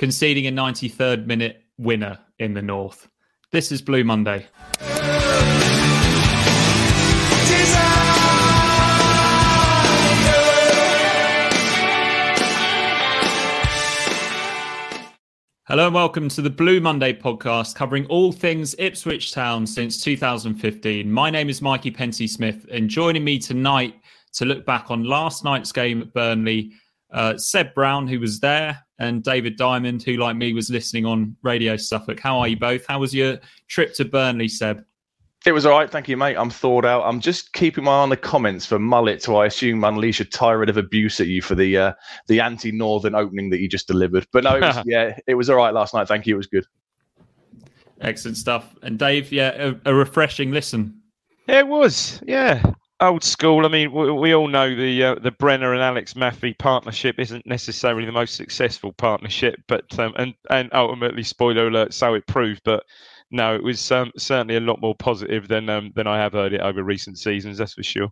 Conceding a 93rd minute winner in the North. This is Blue Monday. Hello and welcome to the Blue Monday podcast covering all things Ipswich Town since 2015. My name is Mikey Pensy Smith, and joining me tonight to look back on last night's game at Burnley, uh, Seb Brown, who was there, and David Diamond, who, like me, was listening on Radio Suffolk. How are you both? How was your trip to Burnley, Seb? It was all right, thank you, mate. I'm thawed out. I'm just keeping my eye on the comments for Mullet to, I assume, unleash a tirade of abuse at you for the uh, the anti-Northern opening that you just delivered. But no, it was, yeah, it was all right last night. Thank you. It was good. Excellent stuff. And Dave, yeah, a, a refreshing listen. It was, yeah old school. I mean, we, we all know the uh, the Brenner and Alex Maffey partnership isn't necessarily the most successful partnership, but um, and and ultimately, spoiler alert, so it proved. But no, it was um, certainly a lot more positive than um, than I have heard it over recent seasons. That's for sure.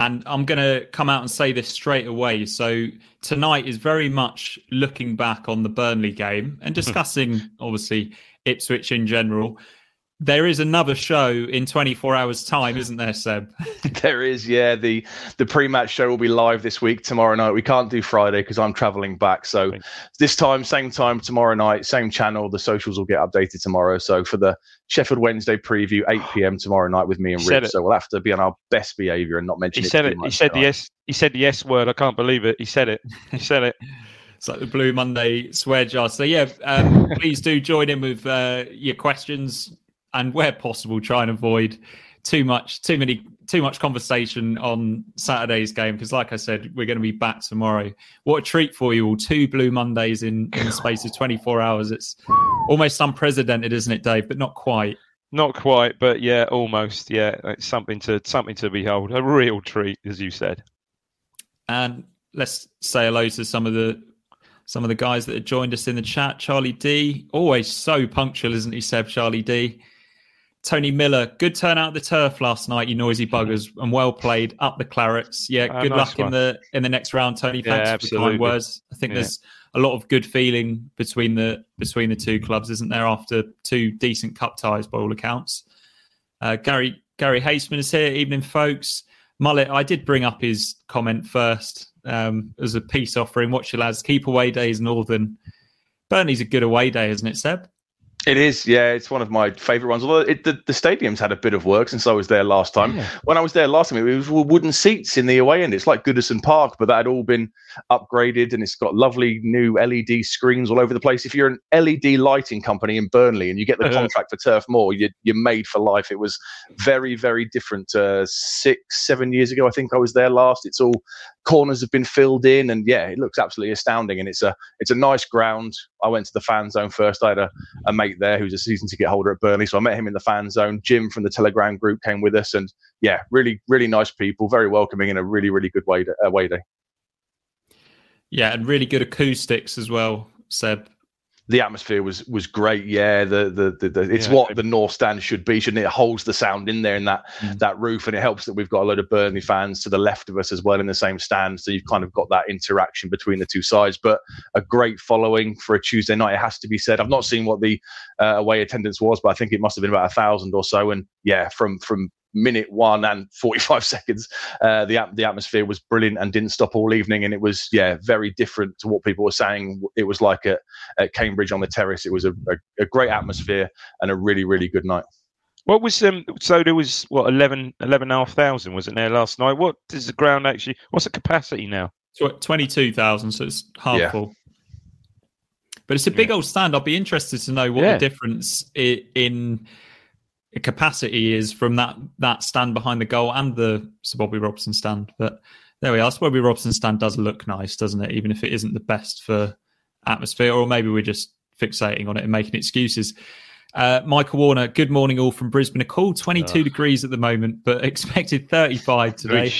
And I'm going to come out and say this straight away. So tonight is very much looking back on the Burnley game and discussing, obviously, Ipswich in general there is another show in 24 hours time isn't there seb? There is yeah. The the pre-match show will be live this week tomorrow night. We can't do friday because i'm traveling back. So this time same time tomorrow night same channel. The socials will get updated tomorrow. So for the sheffield wednesday preview 8 p.m tomorrow night with me and rick so we'll have to be on our best behavior and not mention he it said it. He said the s he said the s word. I can't believe it. He said it. He said it. It's like the Blue Monday swear jar. So yeah, um, please do join in with uh, your questions and where possible, try and avoid too much, too many, too much conversation on Saturday's game because, like I said, we're going to be back tomorrow. What a treat for you all! Two Blue Mondays in in the space of 24 hours. It's almost unprecedented, isn't it, Dave? But not quite. Not quite, but yeah, almost. Yeah, it's something to something to behold. A real treat, as you said. And let's say hello to some of the some of the guys that have joined us in the chat. Charlie D, always so punctual, isn't he, Seb? Charlie D. Tony Miller, good turnout at the turf last night, you noisy buggers, and well played up the clarets. Yeah, ah, good nice luck one. in the in the next round, Tony. Thanks yeah, for the kind words. I think yeah. there's a lot of good feeling between the between the two clubs, isn't there? After two decent cup ties, by all accounts. Uh, Gary Gary Haseman is here. Evening, folks. Mullet, I did bring up his comment first um, as a peace offering. Watch your lads. Keep away days, Northern. Burnley's a good away day, isn't it, Seb? It is, yeah. It's one of my favourite ones. Although it, the, the stadium's had a bit of work since I was there last time. Yeah. When I was there last time, it was wooden seats in the away end. It's like Goodison Park, but that had all been upgraded and it's got lovely new LED screens all over the place. If you're an LED lighting company in Burnley and you get the uh-huh. contract for Turf Moor, you're, you're made for life. It was very, very different. Uh, six, seven years ago, I think I was there last. It's all corners have been filled in, and yeah, it looks absolutely astounding. And it's a it's a nice ground. I went to the fan zone first. I had a, a mate there who's a season ticket holder at Burnley, so I met him in the fan zone. Jim from the Telegram group came with us, and yeah, really really nice people, very welcoming, in a really really good way uh, way day. Yeah, and really good acoustics as well, Seb. The atmosphere was was great. Yeah, the the, the, the it's Yeah. what the North Stand should be, shouldn't it? It holds the sound in there in that Mm. that roof, and it helps that we've got a load of Burnley fans to the left of us as well in the same stand. So you've kind of got that interaction between the two sides. But a great following for a Tuesday night. It has to be said. I've not seen what the uh, away attendance was, but I think it must have been about a thousand or so. And yeah, from from minute one and 45 seconds uh, the the atmosphere was brilliant and didn't stop all evening and it was yeah very different to what people were saying it was like at, at cambridge on the terrace it was a, a, a great atmosphere and a really really good night What was um? So there was what 11, 11,500 wasn't there last night? What is the ground actually? What's the capacity now? Tw- 22,000, so it's half Yeah. full. But it's a big old stand. I'd be interested to know what Yeah. the difference i- in capacity is from that that stand behind the goal and the Sir Bobby Robson stand. But there we are. Sir Bobby Robson stand does look nice, doesn't it? Even if it isn't the best for atmosphere, or maybe we're just fixating on it and making excuses. Uh, Michael Warner, good morning all from Brisbane. A cool 22 degrees at the moment, but expected 35 today.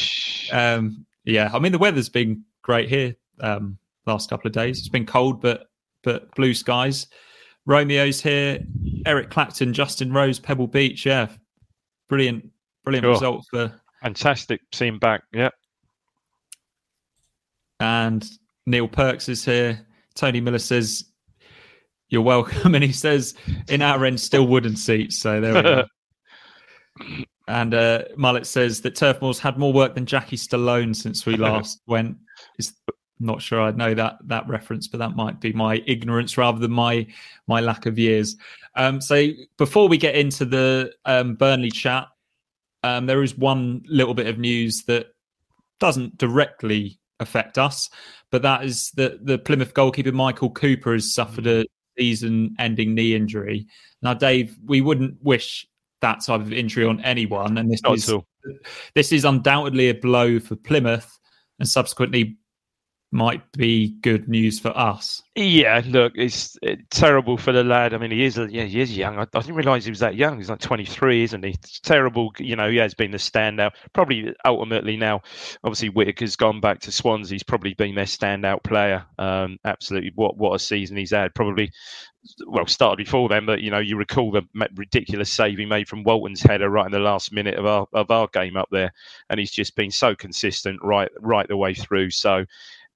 Um, yeah, I mean the weather's been great here um, last couple of days. It's been cold, but but blue skies. Romeo's here. Eric Clacton, Justin Rose, Pebble Beach. Yeah, brilliant, brilliant Sure. result for. Fantastic seeing back. Yeah. And Neil Perks is here. Tony Miller says you're welcome, and he says in our end still wooden seats. So there we go. And uh, Mullet says that Turf Moor's had more work than Jackie Stallone since we last went. Is not sure I know that that reference, but that might be my ignorance rather than my my lack of years. Um, so before we get into the um, Burnley chat, um, there is one little bit of news that doesn't directly affect us, but that is that the Plymouth goalkeeper Michael Cooper has suffered a season-ending knee injury. Now, Dave, we wouldn't wish that type of injury on anyone, and this Not is this is undoubtedly a blow for Plymouth, and subsequently might be good news for us. Yeah, look, it's uh, terrible for the lad. I mean, he is, yeah, he is young. I, I didn't realise he was that young. He's like 23, isn't he? It's terrible. You know, he has been the standout. Probably ultimately now, obviously Whittaker's gone back to Swansea. He's probably been their standout player. Um, absolutely, what what a season he's had. Probably, well, started before then, but you know, you recall the ridiculous save he made from Walton's header right in the last minute of our of our game up there, and he's just been so consistent right right the way through. So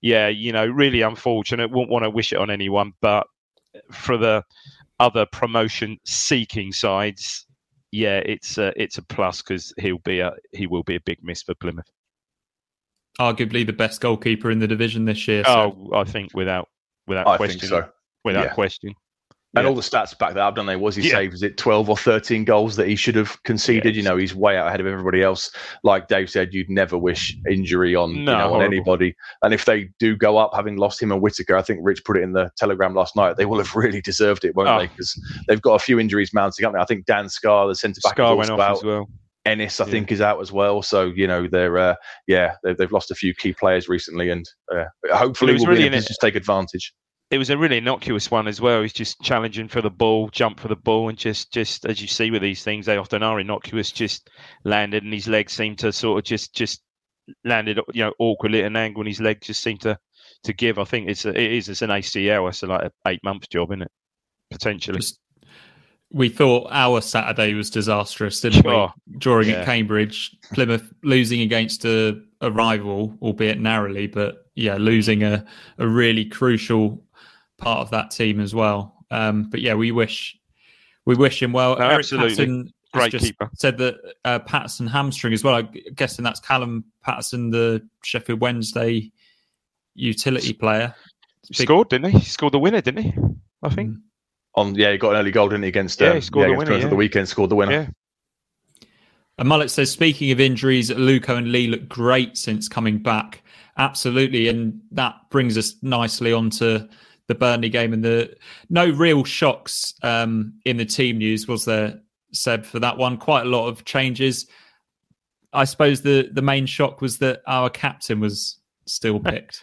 yeah, you know, really unfortunate. Wouldn't want to wish it on anyone, but for the other promotion seeking sides, yeah, it's a, it's a plus because he'll be a he will be a big miss for Plymouth. Arguably the best goalkeeper in the division this year. So Oh, I think without without i question, think so without yeah. question. And Yeah. all the stats back that up, don't they? Was he Yeah. saved? Was it 12 or 13 goals that he should have conceded? You know, he's way out ahead of everybody else. Like Dave said, you'd never wish injury on, you know, on anybody. And if they do go up, having lost him and Whittaker, I think Rich put it in the telegram last night, they will have really deserved it, won't Oh. they? Because they've got a few injuries mounting up now. I think Dan Scarr, the centre back, Scarr went off as well. Ennis, I Yeah. think, is out as well. So you know they're uh, yeah they've, they've lost a few key players recently, and uh, hopefully we'll really be in a an- position to take advantage. It was a really innocuous one as well. He's just challenging for the ball, jump for the ball, and just just as you see with these things, they often are innocuous. Just landed, and his legs seemed to sort of just just landed, you know, awkwardly at an angle, and his legs just seemed to to give. I think it's a, it is it's an ACL. It's a, like an eight month job, isn't it? Potentially. we thought our Saturday was disastrous, didn't Sure. we? Drawing Yeah. at Cambridge, Plymouth losing against a, a rival, albeit narrowly, but yeah, losing a, a really crucial part of that team as well. Um, but yeah, we wish we wish him well. No, Eric absolutely. Paterson Great just keeper. said that uh, Paterson hamstring as well. I'm guessing that's Callum Paterson, the Sheffield Wednesday utility player. He scored, didn't he? He scored the winner, didn't he? I think. Mm. On yeah, he got an early goal, didn't he, against Yeah, um, he scored the against winner, Plymouth at the weekend, scored the winner. Yeah. And Mullet says, speaking of injuries, Luco and Leigh look great since coming back. Absolutely. And that brings us nicely onto the Burnley game and the no real shocks um, in the team news, was there, Seb, for that one? Quite a lot of changes. I suppose the, the main shock was that our captain was still picked.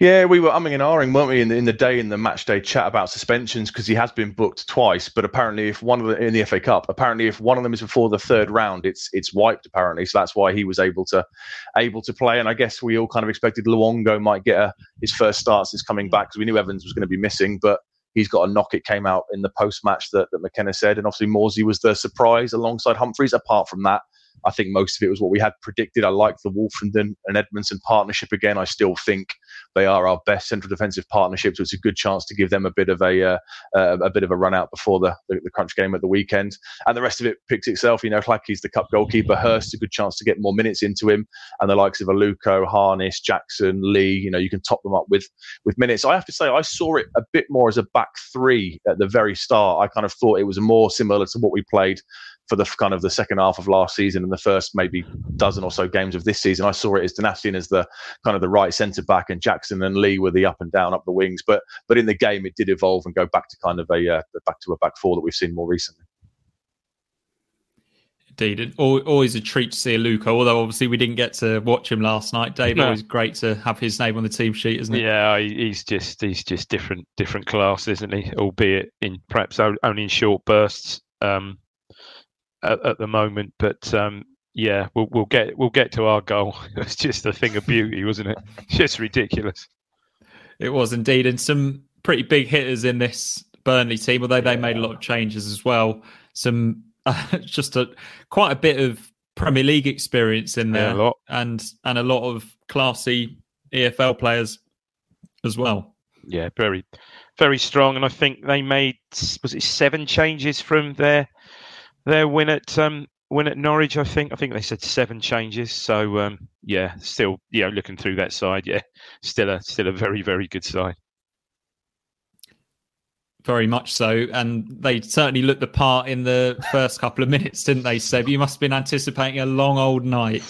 Yeah, we were umming and ahhing, weren't we, in the, in the day in the match day chat about suspensions because he has been booked twice. But apparently, if one of the in the FA Cup, apparently if one of them is before the third round, it's it's wiped. Apparently, so that's why he was able to able to play. And I guess we all kind of expected Luongo might get a, his first start since coming back because we knew Evans was going to be missing. But he's got a knock. It came out in the post match that, that McKenna said. And obviously, Morsy was the surprise alongside Humphreys. Apart from that, I think most of it was what we had predicted. I like the Woolfenden and Edmundson partnership again. I still think they are our best central defensive partnership, so it's a good chance to give them a bit of a uh, uh, a bit of a run out before the, the, the crunch game at the weekend. And the rest of it picks itself. You know, Hladky's the cup goalkeeper. Hirst a good chance to get more minutes into him, and the likes of Aluko, Harness, Jackson, Leigh. You know, you can top them up with with minutes. I have to say, I saw it a bit more as a back three at the very start. I kind of thought it was more similar to what we played for the kind of the second half of last season and the first maybe dozen or so games of this season. I saw it as Donacien as the kind of the right centre back and Jackson and Leigh were the up and down up the wings. But but in the game it did evolve and go back to kind of a uh, back to a back four that we've seen more recently. Indeed, always a treat to see Luca. Although obviously we didn't get to watch him last night. Dave, no. always great to have his name on the team sheet, isn't it? Yeah, he's just he's just different different class, isn't he? Albeit in perhaps only in short bursts. Um, at, at the moment. But um, yeah, we'll, we'll get we'll get to our goal. It's just a thing of beauty, wasn't it? Just ridiculous. It was indeed, and some pretty big hitters in this Burnley team. Although they made a lot of changes as well. Some uh, just a quite a bit of Premier League experience in there, yeah, and and a lot of classy EFL players as well. Yeah, very very strong. And I think they made was it seven changes from their their win at um, win at Norwich. I think I think they said seven changes. So um, yeah, still you know looking through that side, yeah, still a still a very very good side. Very much so, and they certainly looked the part in the first couple of minutes, didn't they, Seb? You must have been anticipating a long old night.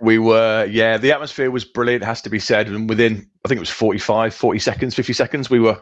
We were, yeah. The atmosphere was brilliant, has to be said. And within, I think it was 45, 40 seconds, 50 seconds, we were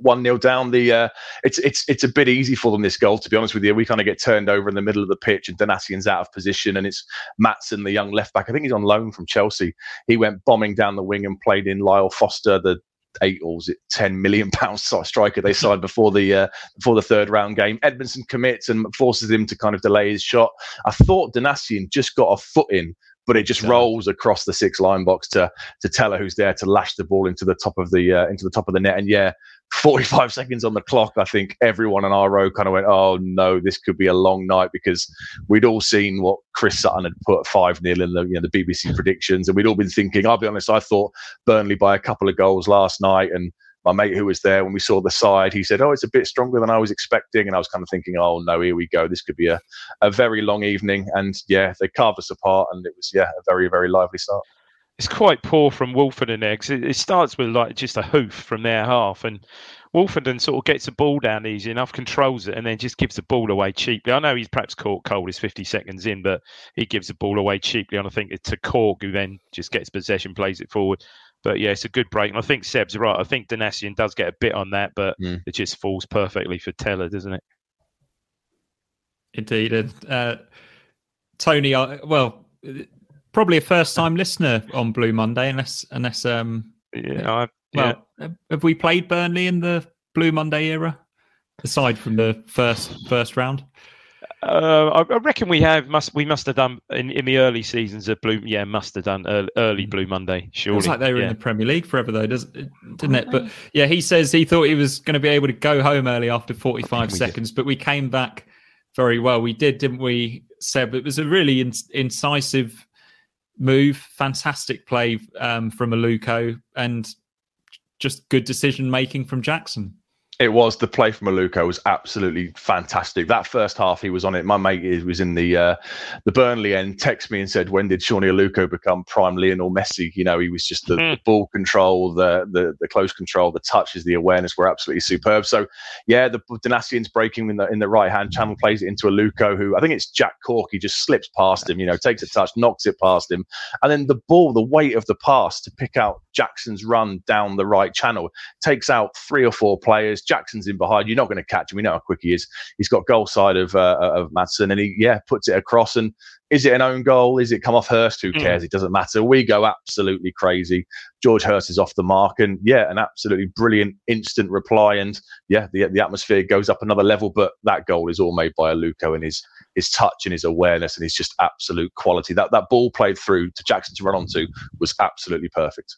one 0 down. The uh, it's it's it's a bit easy for them this goal. To be honest with you, we kind of get turned over in the middle of the pitch, and Donacien's out of position, and it's Maatsen, the young left back. I think he's on loan from Chelsea. He went bombing down the wing and played in Lyle Foster, the eight or it ten million pound striker they signed before the uh, before the third round game. Edmundson commits and forces him to kind of delay his shot. I thought Donacien just got a foot in but it just yeah. rolls across the six line box to to Tella, who's there to lash the ball into the top of the uh, into the top of the net. And yeah, 45 seconds on the clock, I think everyone in our row kind of went, "Oh no, this could be a long night," because we'd all seen what Chris Sutton had put five 0 in the you know the BBC predictions, and we'd all been thinking. I'll be honest, I thought Burnley by a couple of goals last night, and my mate who was there when we saw the side, he said, "Oh, it's a bit stronger than I was expecting," and I was kind of thinking, "Oh no, here we go. This could be a, a very long evening." And yeah, they carved us apart, and it was yeah a very very lively start. It's quite poor from Woolfenden eggs. It, it starts with like just a hoof from their half, and Woolfenden sort of gets the ball down easy enough, controls it, and then just gives the ball away cheaply. I know he's perhaps caught cold, he's 50 seconds in, but he gives the ball away cheaply. And I think it's to Cork, who then just gets possession, plays it forward. But yeah, it's a good break. And I think Seb's right. I think Donacien does get a bit on that, but mm. it just falls perfectly for Tella, doesn't it? Indeed. And uh, Tony, uh, well, probably a first time listener on Blue Monday, unless, unless, um, yeah, I've, well, yeah. have we played Burnley in the Blue Monday era aside from the first first round? Uh, I, reckon we have must we must have done in, in the early seasons of Blue. Yeah, must have done early, early Blue Monday. Surely, it like they were yeah. in the Premier League forever, though, doesn't didn't it? But yeah, he says he thought he was going to be able to go home early after forty five seconds, but we came back very well. We did, didn't we, Seb? It was a really in, incisive move, fantastic play um, from Aluko, and just good decision making from Jackson. It was the play from Aluko was absolutely fantastic. That first half, he was on it. My mate was in the uh, the Burnley end. Text me and said, "When did Sone Aluko become prime Lionel Messi?" You know, he was just the, mm. the, ball control, the, the the close control, the touches, the awareness were absolutely superb. So, yeah, the Donacien's breaking in the in the right hand channel, plays it into Aluko, who I think it's Jack Cork. He just slips past him. You know, takes a touch, knocks it past him, and then the ball, the weight of the pass to pick out Jackson's run down the right channel takes out three or four players Jackson's in behind. You're not going to catch him. We know how quick he is. He's got goal side of uh, of Maatsen, and he yeah puts it across. And is it an own goal? Is it come off Hirst? Who hmm. cares? Mm. It doesn't matter. We go absolutely crazy. George Hirst is off the mark, and yeah, an absolutely brilliant instant reply. And yeah, the the atmosphere goes up another level. But that goal is all made by Aluko and his his touch and his awareness and his just absolute quality. That that ball played through to Jackson to run onto was absolutely perfect.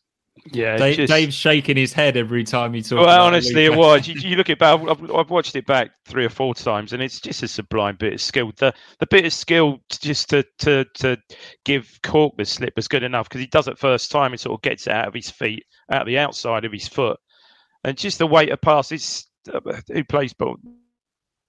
Yeah, Dave, just- Dave's shaking his head every time he talks. Well, honestly, it was. You, you look at back. I've, I've watched it back three or four times, and it's just a sublime bit of skill. The the bit of skill just to to to give Cork the slip was good enough because he does it first time. He sort of gets it out of his feet, out of the outside of his foot, and just the way to pass. It's uh, who plays ball.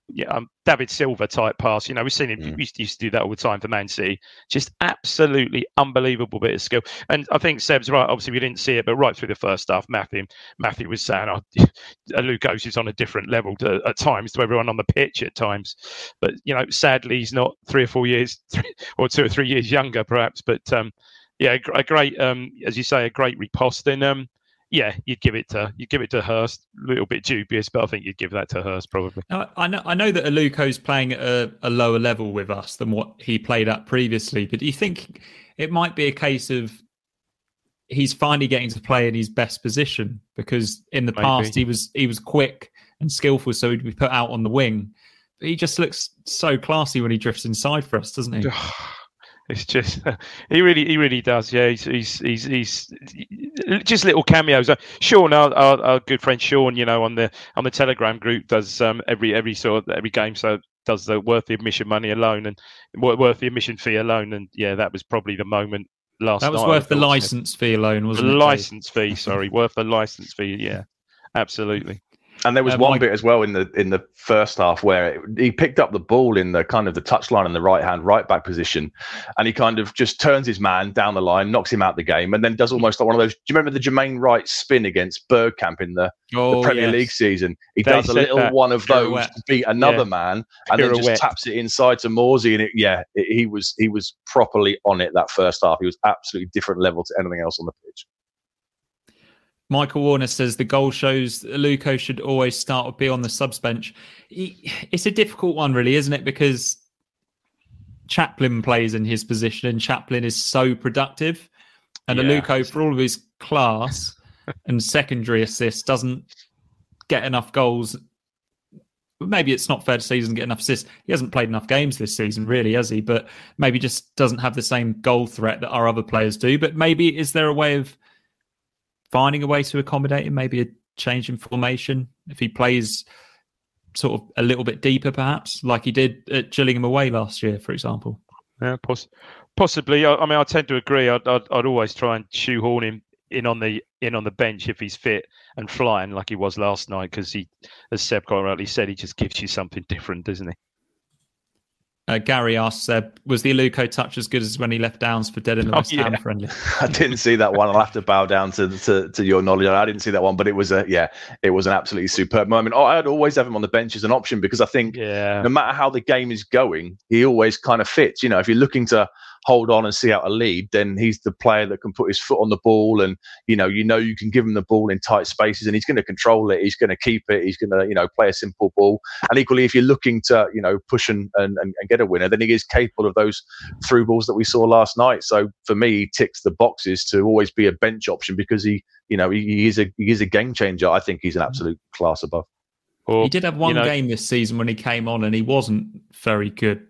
Yeah, um, David Silva type pass. You know, we've seen him. Mm. We used to, used to do that all the time for Man City. Just absolutely unbelievable bit of skill. And I think Seb's right. Obviously, we didn't see it, but right through the first half, Matthew Matthew was saying, "Oh, Lucas is on a different level to, at times to everyone on the pitch at times." But you know, sadly, he's not three or four years, three, or two or three years younger, perhaps. But um, yeah, a, a great, um, as you say, a great riposte. And um, yeah, you'd give it to you'd give it to Hirst. A little bit dubious, but I think you'd give that to Hirst probably. Now, I know I know that Aluko's playing at a, a lower level with us than what he played at previously, but do you think it might be a case of he's finally getting to play in his best position? Because in the Maybe. past he was he was quick and skillful, so he'd be put out on the wing. But he just looks so classy when he drifts inside for us, doesn't he? It's just he really he really does. Yeah, he's he's he's, he's just little cameos. Uh, Sean, our, our, our good friend Sean, you know, on the on the Telegram group does um, every every sort of every game. So does the worth the admission money alone and worth the admission fee alone. And yeah, that was probably the moment last. That was night, worth the thought, license fee alone, wasn't it? Dave? license fee. Sorry, worth the license fee. Yeah, absolutely. And there was Uh, one Mike- bit as well in the in the first half where it, he picked up the ball in the kind of the touchline in the right hand right back position, and he kind of just turns his man down the line, knocks him out the game, and then does almost like one of those. Do you remember the Jermaine Wright spin against Bergkamp in the, the Oh, Premier yes. League season? He They does a little one of those Pirouette. to beat another Yeah. man, and then just taps it inside to Morsy, and it, yeah, it, he was he was properly on it that first half. He was absolutely different level to anything else on the pitch. Michael Warner says the goal shows Luco should always start or be on the subs bench. He, it's a difficult one, really, isn't it? Because Chaplin plays in his position, and Chaplin is so productive, and Yeah. Aluko, for all of his class and secondary assists, doesn't get enough goals. Maybe it's not fair to say he doesn't get enough assists. He hasn't played enough games this season, really, has he? But maybe just doesn't have the same goal threat that our other players do. But maybe is there a way of finding a way to accommodate him? Maybe a change in formation if he plays sort of a little bit deeper, perhaps, like he did at Gillingham away last year, for example. Yeah, poss- possibly. I, I mean, I tend to agree. I'd, I'd, I'd always try and shoehorn him in on the in on the bench if he's fit and flying like he was last night because he, as Seb quite rightly said, he just gives you something different, doesn't he? Uh, Gary asks, uh, was the Aluko touch as good as when he left Downes for dead in the Oh, West Ham yeah. friendly? I didn't see that one. I'll have to bow down to, to to your knowledge. I didn't see that one, but it was a yeah, it was an absolutely superb moment. Oh, I'd always have him on the bench as an option because I think Yeah. no matter how the game is going, he always kind of fits. You know, if you're looking to hold on and see out a lead, then he's the player that can put his foot on the ball, and you know, you know, you can give him the ball in tight spaces, and he's going to control it. He's going to keep it. He's going to, you know, play a simple ball. And equally, if you're looking to, you know, push and and, and and get a winner, then he is capable of those through balls that we saw last night. So for me, he ticks the boxes to always be a bench option because he, you know, he, he is a he is a game changer. I think he's an mm-hmm. absolute class above. Or, He did have one you know, game this season when he came on and he wasn't very good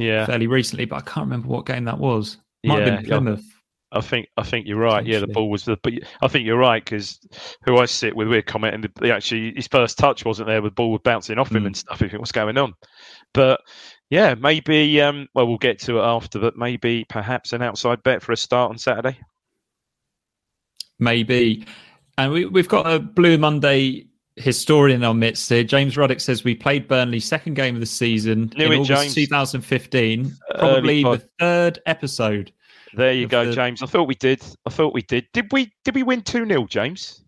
Yeah. fairly recently, but I can't remember what game that was. Might Yeah, have been. Plymouth. I think I think you're right. Yeah, the ball was the. But I think you're right because who I sit with, we're commenting. that he actually, his first touch wasn't there. The ball was bouncing off him Mm. and stuff. You think what's going on? But yeah, maybe. Um, well, we'll get to it after. But maybe perhaps an outside bet for a start on Saturday. Maybe. And we, we've got a Blue Monday historian in our midst here. James Ruddock says we played Burnley second game of the season Knew in it, August James. 2015. Probably the third episode. There you go, the- James. I thought we did. I thought we did. Did we? Did we win two 0 James?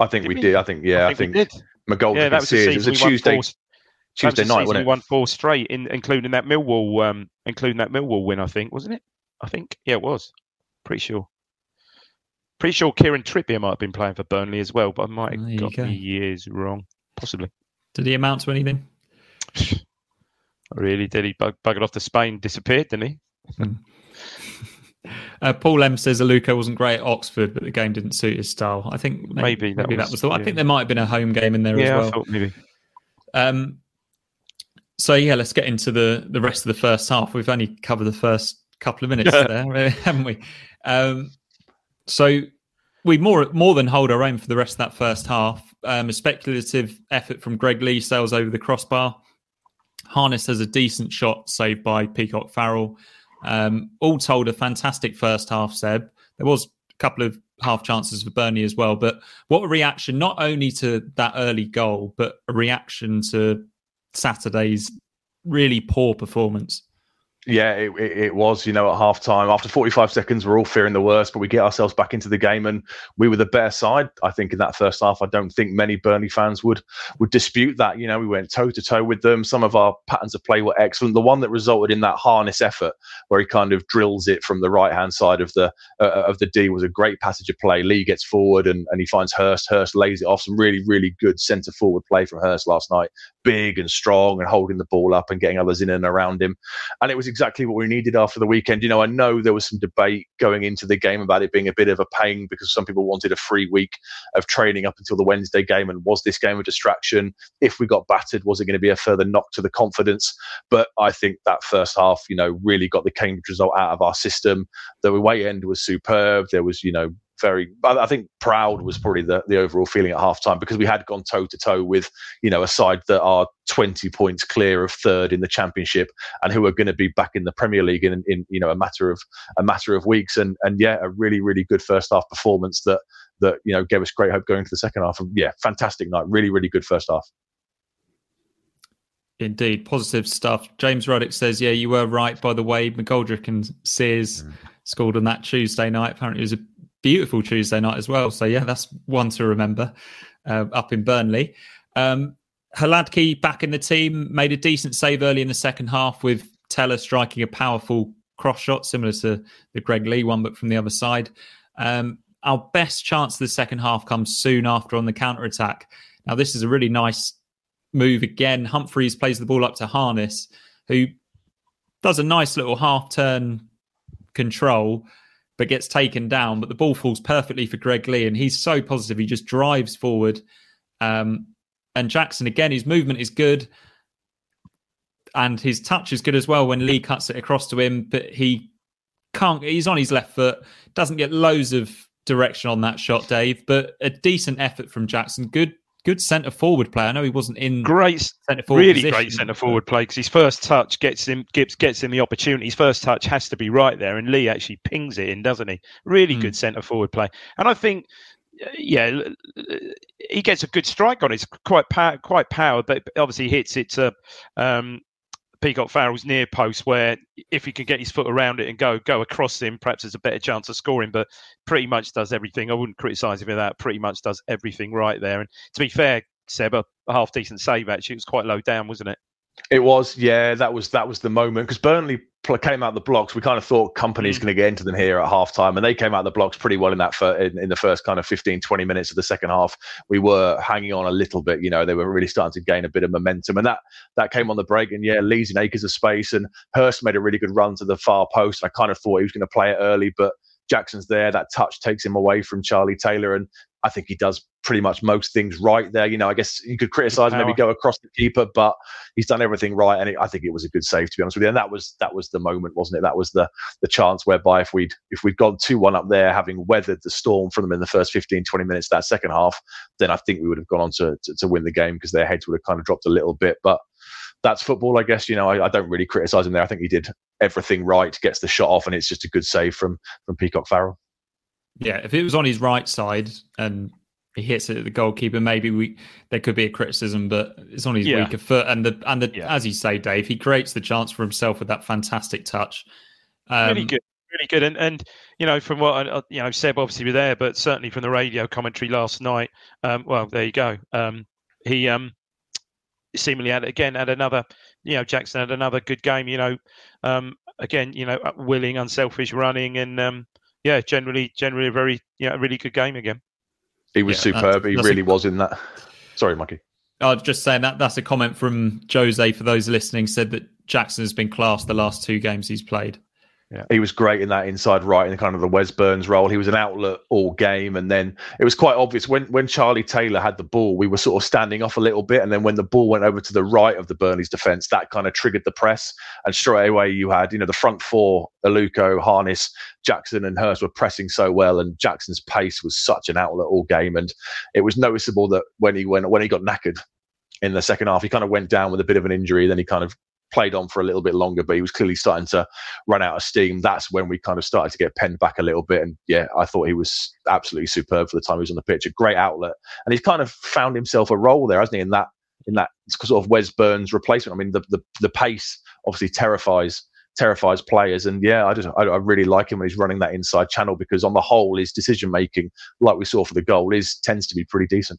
I think Did we we? did. I think yeah. I think, we did. McGoldrick Yeah, that was the It was a season we won Tuesday four- Tuesday was the night, season wasn't We it? won four straight, in, including that Millwall, um, including that Millwall win. I think wasn't it? I think yeah, it was. Pretty sure. Pretty sure Kieran Trippier might have been playing for Burnley as well, but I might have got go. the years wrong. Possibly. Did he amount to anything? Really? Did he bug- buggered off to Spain? Disappeared, didn't he? Uh, Paul M says Aluko wasn't great at Oxford, but the game didn't suit his style. I think maybe, Maybe that maybe that was- was the. I think there might have been a home game in there yeah, as well. maybe. Um, so yeah, let's get into the the rest of the first half. We've only covered the first couple of minutes there, haven't we? Um, So we more more than hold our own for the rest of that first half. Um, a speculative effort from Greg Leigh sails over the crossbar. Harness has a decent shot saved by Peacock Farrell. Um, all told, a fantastic first half, Seb. There was a couple of half chances for Burnley as well, but what a reaction, not only to that early goal, but a reaction to Saturday's really poor performance. Yeah, it, it, was. You know, at half time, after 45 seconds, we're all fearing the worst, but we get ourselves back into the game, and we were the better side. I think in that first half, I don't think many Burnley fans would would dispute that. You know, we went toe to toe with them. Some of our patterns of play were excellent. The one that resulted in that harness effort, where he kind of drills it from the right hand side of the uh, uh, of the D, was a great passage of play. Leigh gets forward and, and he finds Hirst. Hirst lays it off. Some really really good centre forward play from Hirst last night. Big and strong and holding the ball up and getting others in and around him, and it was exactly what we needed after the weekend. You know, I know there was some debate going into the game about it being a bit of a pain because some people wanted a free week of training up until the Wednesday game. And was this game a distraction? If we got battered, was it going to be a further knock to the confidence? But I think that first half, you know, really got the Cambridge result out of our system. The away end was superb. There was, you know, very I think proud was probably the, the overall feeling at halftime because we had gone toe to toe with you know a side that are 20 points clear of third in the championship and who are going to be back in the Premier League in, in you know a matter of a matter of weeks and and yeah a really really good first half performance that that you know gave us great hope going to the second half and yeah fantastic night really really good first half Indeed, positive stuff. James Ruddock says, "Yeah, you were right. By the way, McGoldrick and Sears mm. scored on that Tuesday night. Apparently, it was a beautiful Tuesday night as well. So yeah, that's one to remember uh, up in Burnley. Um, Hladky back in the team made a decent save early in the second half with Tella striking a powerful cross shot similar to the Greg Leigh one, but from the other side. Um, our best chance of the second half comes soon after on the counter attack. Now this is a really nice move again. Humphreys plays the ball up to Harness, who does a nice little half turn control but gets taken down. But the ball falls perfectly for Greg Leigh, and he's so positive. He just drives forward. Um, and Jackson, again, his movement is good. And his touch is good as well when Leigh cuts it across to him, but he can't, he's on his left foot, doesn't get loads of direction on that shot, Dave, but a decent effort from Jackson. Good good centre forward play. I know he wasn't in great centre forward, really position, great centre forward play because his first touch gets him gets gets him the opportunity. His first touch has to be right there, and Leigh actually pings it in, doesn't he? Really mm. good centre forward play, and I think. Yeah, he gets a good strike on it. It's quite power, quite powered, but obviously hits it to um, Peacock Farrell's near post, where if he can get his foot around it and go go across him, perhaps there's a better chance of scoring. But pretty much does everything. I wouldn't criticise him for that. Pretty much does everything right there. And to be fair, Seb, a, half decent save actually. It was quite low down, wasn't it? It was, yeah. That was that was the moment because Burnley came out the blocks. We kind of thought Kompany's mm. going to get into them here at half time, and they came out the blocks pretty well in that fir- in, in, the first kind of 15, 20 minutes of the second half. We were hanging on a little bit, you know. They were really starting to gain a bit of momentum, and that that came on the break. And yeah, Leigh's in acres of space, and Hirst made a really good run to the far post. I kind of thought he was going to play it early, but Jackson's there. That touch takes him away from Charlie Taylor, and I think he does pretty much most things right there. You know, I guess you could criticize maybe go across the keeper, but he's done everything right, and it, I think it was a good save to be honest with you. And that was that was the moment, wasn't it? That was the the chance whereby if we'd if we'd gone two one up there, having weathered the storm from them in the first 15, 20 minutes of that second half, then I think we would have gone on to to, to win the game because their heads would have kind of dropped a little bit, but. That's football, I guess. You know, I, I don't really criticize him there. I think he did everything right, gets the shot off, and it's just a good save from from Peacock Farrell. Yeah, if it was on his right side and he hits it at the goalkeeper, maybe we there could be a criticism, but it's on his yeah. weaker foot. And the and the yeah. as you say, Dave, he creates the chance for himself with that fantastic touch. Um, really good, really good. And and you know, from what uh, you know, Seb obviously were there, but certainly from the radio commentary last night. Um, well, there you go. Um, he um, seemingly had again had another. You know, Jackson had another good game. You know, um, again, you know, willing, unselfish running, and um, yeah, generally, generally a very, yeah, a really good game again. He was yeah, superb. He really a, was in that. Sorry, Mikey. I was just saying that that's a comment from Jose for those listening. Said that Jackson has been classed the last two games he's played. Yeah. He was great in that inside right in kind of the Wes Burns role. He was an outlet all game, and then it was quite obvious when when Charlie Taylor had the ball, we were sort of standing off a little bit, and then when the ball went over to the right of the Burnley's defence, that kind of triggered the press, and straight away you had you know the front four, Aluko, Harness, Jackson, and Hirst were pressing so well, and Jackson's pace was such an outlet all game, and it was noticeable that when he went when he got knackered in the second half, he kind of went down with a bit of an injury, then he kind of played on for a little bit longer, but he was clearly starting to run out of steam. That's when we kind of started to get penned back a little bit. And yeah, I thought he was absolutely superb for the time he was on the pitch. A great outlet, and he's kind of found himself a role there, hasn't he? In that in that sort of Wes Burns replacement. I mean, the the, the pace obviously terrifies terrifies players. And yeah, I just I, I, really like him when he's running that inside channel because on the whole, his decision making, like we saw for the goal, is tends to be pretty decent.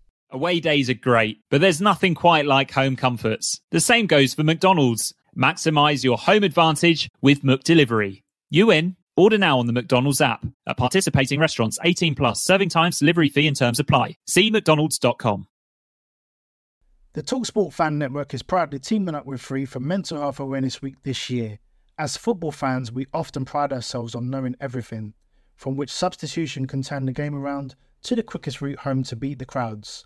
Away days are great, but there's nothing quite like home comforts. The same goes for McDonald's. Maximize your home advantage with McDelivery. You in? Order now on the McDonald's app. At participating restaurants, 18 plus, serving times, delivery fee and terms apply. See McDonald's.com. The Talksport Fan Network is proudly teaming up with Free for Mental Health Awareness Week this year. As football fans, we often pride ourselves on knowing everything, from which substitution can turn the game around to the quickest route home to beat the crowds.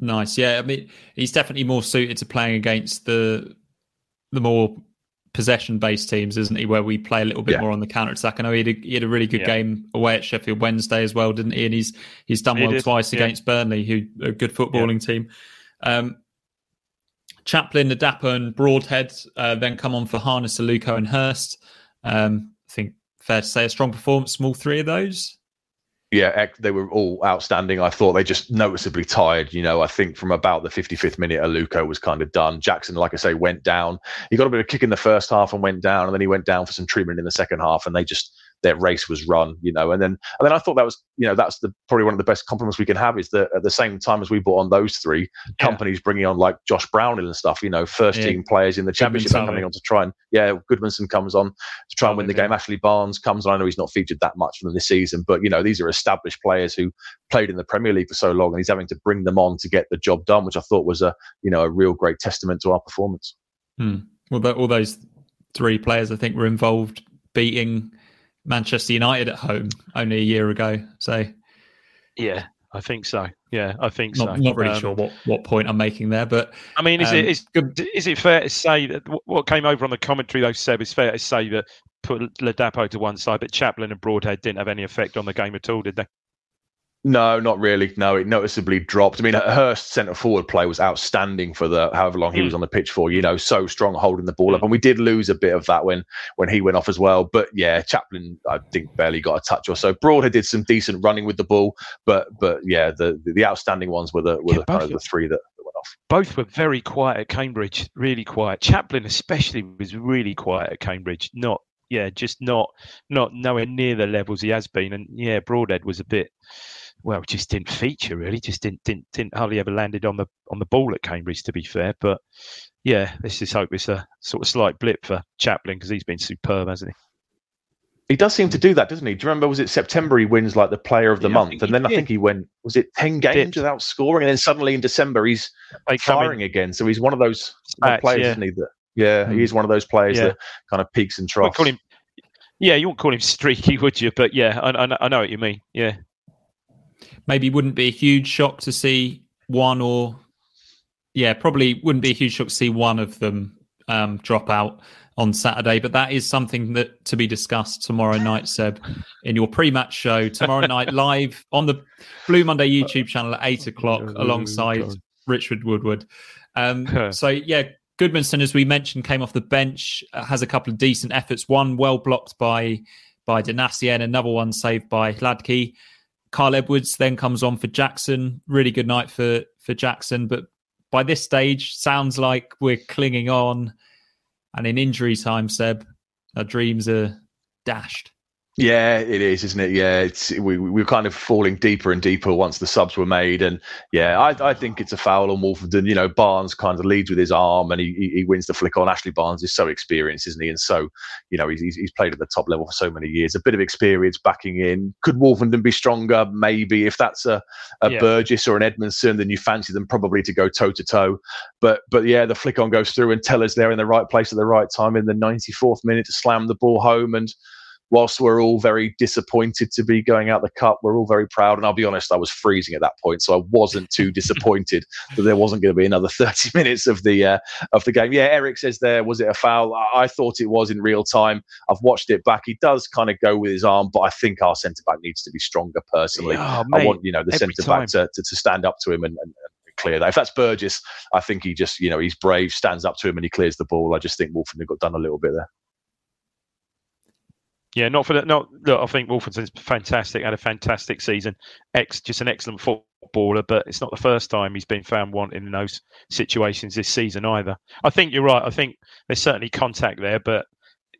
Nice. Yeah, I mean, he's definitely more suited to playing against the the more possession based teams, isn't he? Where we play a little bit yeah. more on the counter attack. I know he had a, he had a really good yeah. game away at Sheffield Wednesday as well, didn't he? And he's he's done he well did. twice yeah. against Burnley, who a good footballing team. Um, Chaplin, Ladapo, and Broadhead uh, then come on for Harness, Aluko, and Hirst. Um, I think fair to say a strong performance from all three of those yeah, they were all outstanding. I thought they just noticeably tired. You know, I think from about the 55th minute, Aluko was kind of done. Jackson, like I say, went down. He got a bit of kick in the first half and went down, and then he went down for some treatment in the second half, and they just their race was run, you know. And then and then I thought that was, you know, that's the probably one of the best compliments we can have is that at the same time as we brought on those three yeah. Kompany's bringing on like Josh Brownhill and stuff, you know, first yeah. team players in the championship coming on to try and yeah, Gudmundsson comes on to try and win the game. Ashley Barnes comes on. I know he's not featured that much from this season, but you know, these are established players who played in the Premier League for so long and he's having to bring them on to get the job done, which I thought was a you know a real great testament to our performance. Hmm. Well, all those three players I think were involved beating Manchester United at home only a year ago. So, yeah, I think so. Yeah, I think not, so. Not really um, sure what, what point I'm making there, but I mean, is um, it is, is it fair to say that what came over on the commentary though, Seb, is fair to say that put Ladapo to one side, but Chaplin and Broadhead didn't have any effect on the game at all, did they? No, not really. No, it noticeably dropped. I mean, Hirst centre forward play was outstanding for the however long he was hmm. on the pitch for. You know, so strong holding the ball up, hmm. and we did lose a bit of that when when he went off as well. But yeah, Chaplin, I think barely got a touch or so. Broadhead did some decent running with the ball, but but yeah, the the outstanding ones were the were yeah, the, kind of the three that, that went off. Both were very quiet at Cambridge, really quiet. Chaplin especially was really quiet at Cambridge. Not yeah, just not not nowhere near the levels he has been. And yeah, Broadhead was a bit well, just didn't feature really. Just didn't didn't didn't hardly ever landed on the on the ball at Cambridge, to be fair. But yeah, let's just hope it's a sort of slight blip for Chaplin because he's been superb, hasn't he? He does seem to do that, doesn't he? Do you remember? Was it September he wins like the Player of the Yeah, Month, and he then I think he went. Was it ten games Did. without scoring, and then suddenly in December he's They firing again. So he's one of those players, yeah. isn't he? That yeah, hmm. he is one of those players Yeah. that kind of peaks and troughs. call him. Yeah, you wouldn't call him streaky, would you? But yeah, I, I, I know what you mean. Yeah, maybe wouldn't be a huge shock to see one or yeah probably wouldn't be a huge shock to see one of them um, drop out on saturday. But that is something that to be discussed tomorrow night seb in your pre-match show. Tomorrow night live on the blue monday youtube channel at 8 o'clock alongside richard woodward. Um, so yeah Gudmundsson as we mentioned came off the bench uh, has a couple of decent efforts. One well blocked by by Donacien and another one saved by Hladky. Carl Edwards then comes on for Jackson. Really good night for for Jackson, but by this stage, sounds like we're clinging on. And in injury time, Seb, our dreams are dashed. Yeah, it is, isn't it? Yeah, it's we we we're kind of falling deeper and deeper once the subs were made, and yeah, I I think it's a foul on Woolfenden. You know, Barnes kind of leads with his arm, and he he, wins the flick on. Ashley Barnes is so experienced, isn't he? And so, you know, he's he's he's played at the top level for so many years. A bit of experience backing in. Could Woolfenden be stronger? Maybe if that's a a Yeah. Burgess or an Edmundson, then you fancy them probably to go toe to toe. But but yeah, the flick on goes through, and Tella's there in the right place at the right time in the 94th minute to slam the ball home and whilst we're all very disappointed to be going out the cup, we're all very proud. And I'll be honest, I was freezing at that point, so I wasn't too disappointed that there wasn't going to be another 30 minutes of the uh, of the game. Yeah, Eric says there was it a foul? I, I thought it was in real time. I've watched it back. He does kind of go with his arm, but I think our centre back needs to be stronger. Personally, Yeah, I want you know the centre back to, to, to stand up to him and. and and Clear that. If that's Burgess, I think he just, you know, he's brave, stands up to him, and he clears the ball. I just think Woolfenden got done a little bit there. Yeah. Not for the not. Look, I think Woolfenden's fantastic. Had a fantastic season. Ex, just an excellent footballer. But it's not the first time he's been found wanting in those situations this season either. I think you're right. I think there's certainly contact there, but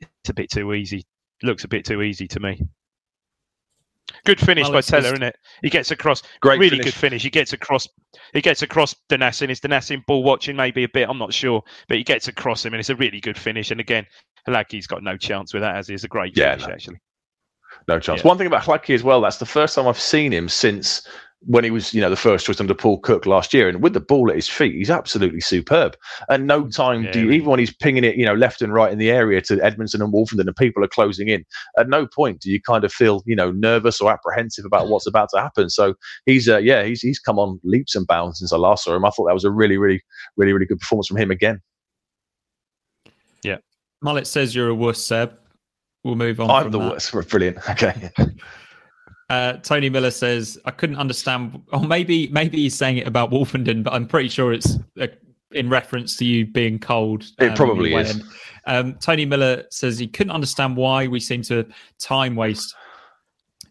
it's a bit too easy. Looks a bit too easy to me. Good finish Well, by Tella, isn't it? He gets across. Great really finish. good finish. He gets across. He gets across Donacien. Is Donacien ball watching maybe a bit? I'm not sure, but he gets across him, and it's a really good finish. And again, Hladky's got no chance with that, as he is a great Yeah, finish no. actually. No chance. Yeah. One thing about Hladky as well, that's the first time I've seen him since when he was, you know, the first choice under Paul Cook last year. And with the ball at his feet, he's absolutely superb. And no time Yeah, do you, even when he's pinging it, you know, left and right in the area to Edmundson and Woolfenden and people are closing in, at no point do you kind of feel, you know, nervous or apprehensive about what's about to happen. So he's, uh, yeah, he's, he's come on leaps and bounds since I last saw him. I thought that was a really, really, really, really good performance from him again. Mullet says you're a wuss, Seb. We'll move on. I'm the that. worst. Brilliant. Okay. Uh, Tony Miller says I couldn't understand, or maybe maybe he's saying it about Woolfenden, but I'm pretty sure it's uh, in reference to you being cold. It um, probably is. Um, Tony Miller says he couldn't understand why we seem to time waste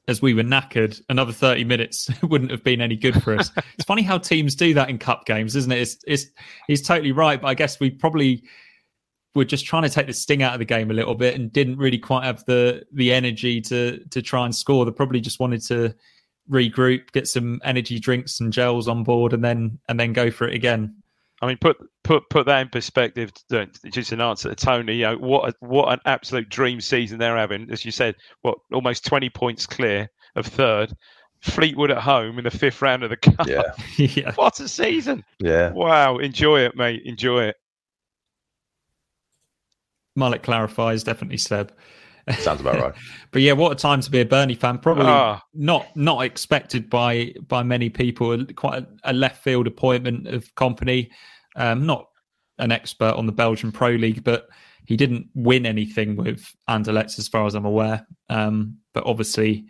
as we were knackered. Another 30 minutes wouldn't have been any good for us. it's funny how teams do that in cup games, isn't it? It's, it's he's totally right, but I guess we probably were just trying to take the sting out of the game a little bit and didn't really quite have the the energy to to try and score. They probably just wanted to regroup, get some energy drinks and gels on board, and then and then go for it again. I mean, put put put that in perspective. uh, Just an answer to Tony. You know what? A, what an absolute dream season they're having. As you said, what almost twenty points clear of third. Fleetwood at home in the fifth round of the cup. Yeah. yeah. What a season! Yeah. Wow, enjoy it, mate. Enjoy it. Mullet clarifies, definitely Seb. Sounds about right. But yeah, what a time to be a Burnley fan. Probably Ah. not not expected by by many people. Quite a, a left field appointment of Kompany. Um, not an expert on the Belgian Pro League, but he didn't win anything with Anderlecht, as far as I'm aware. Um, but obviously,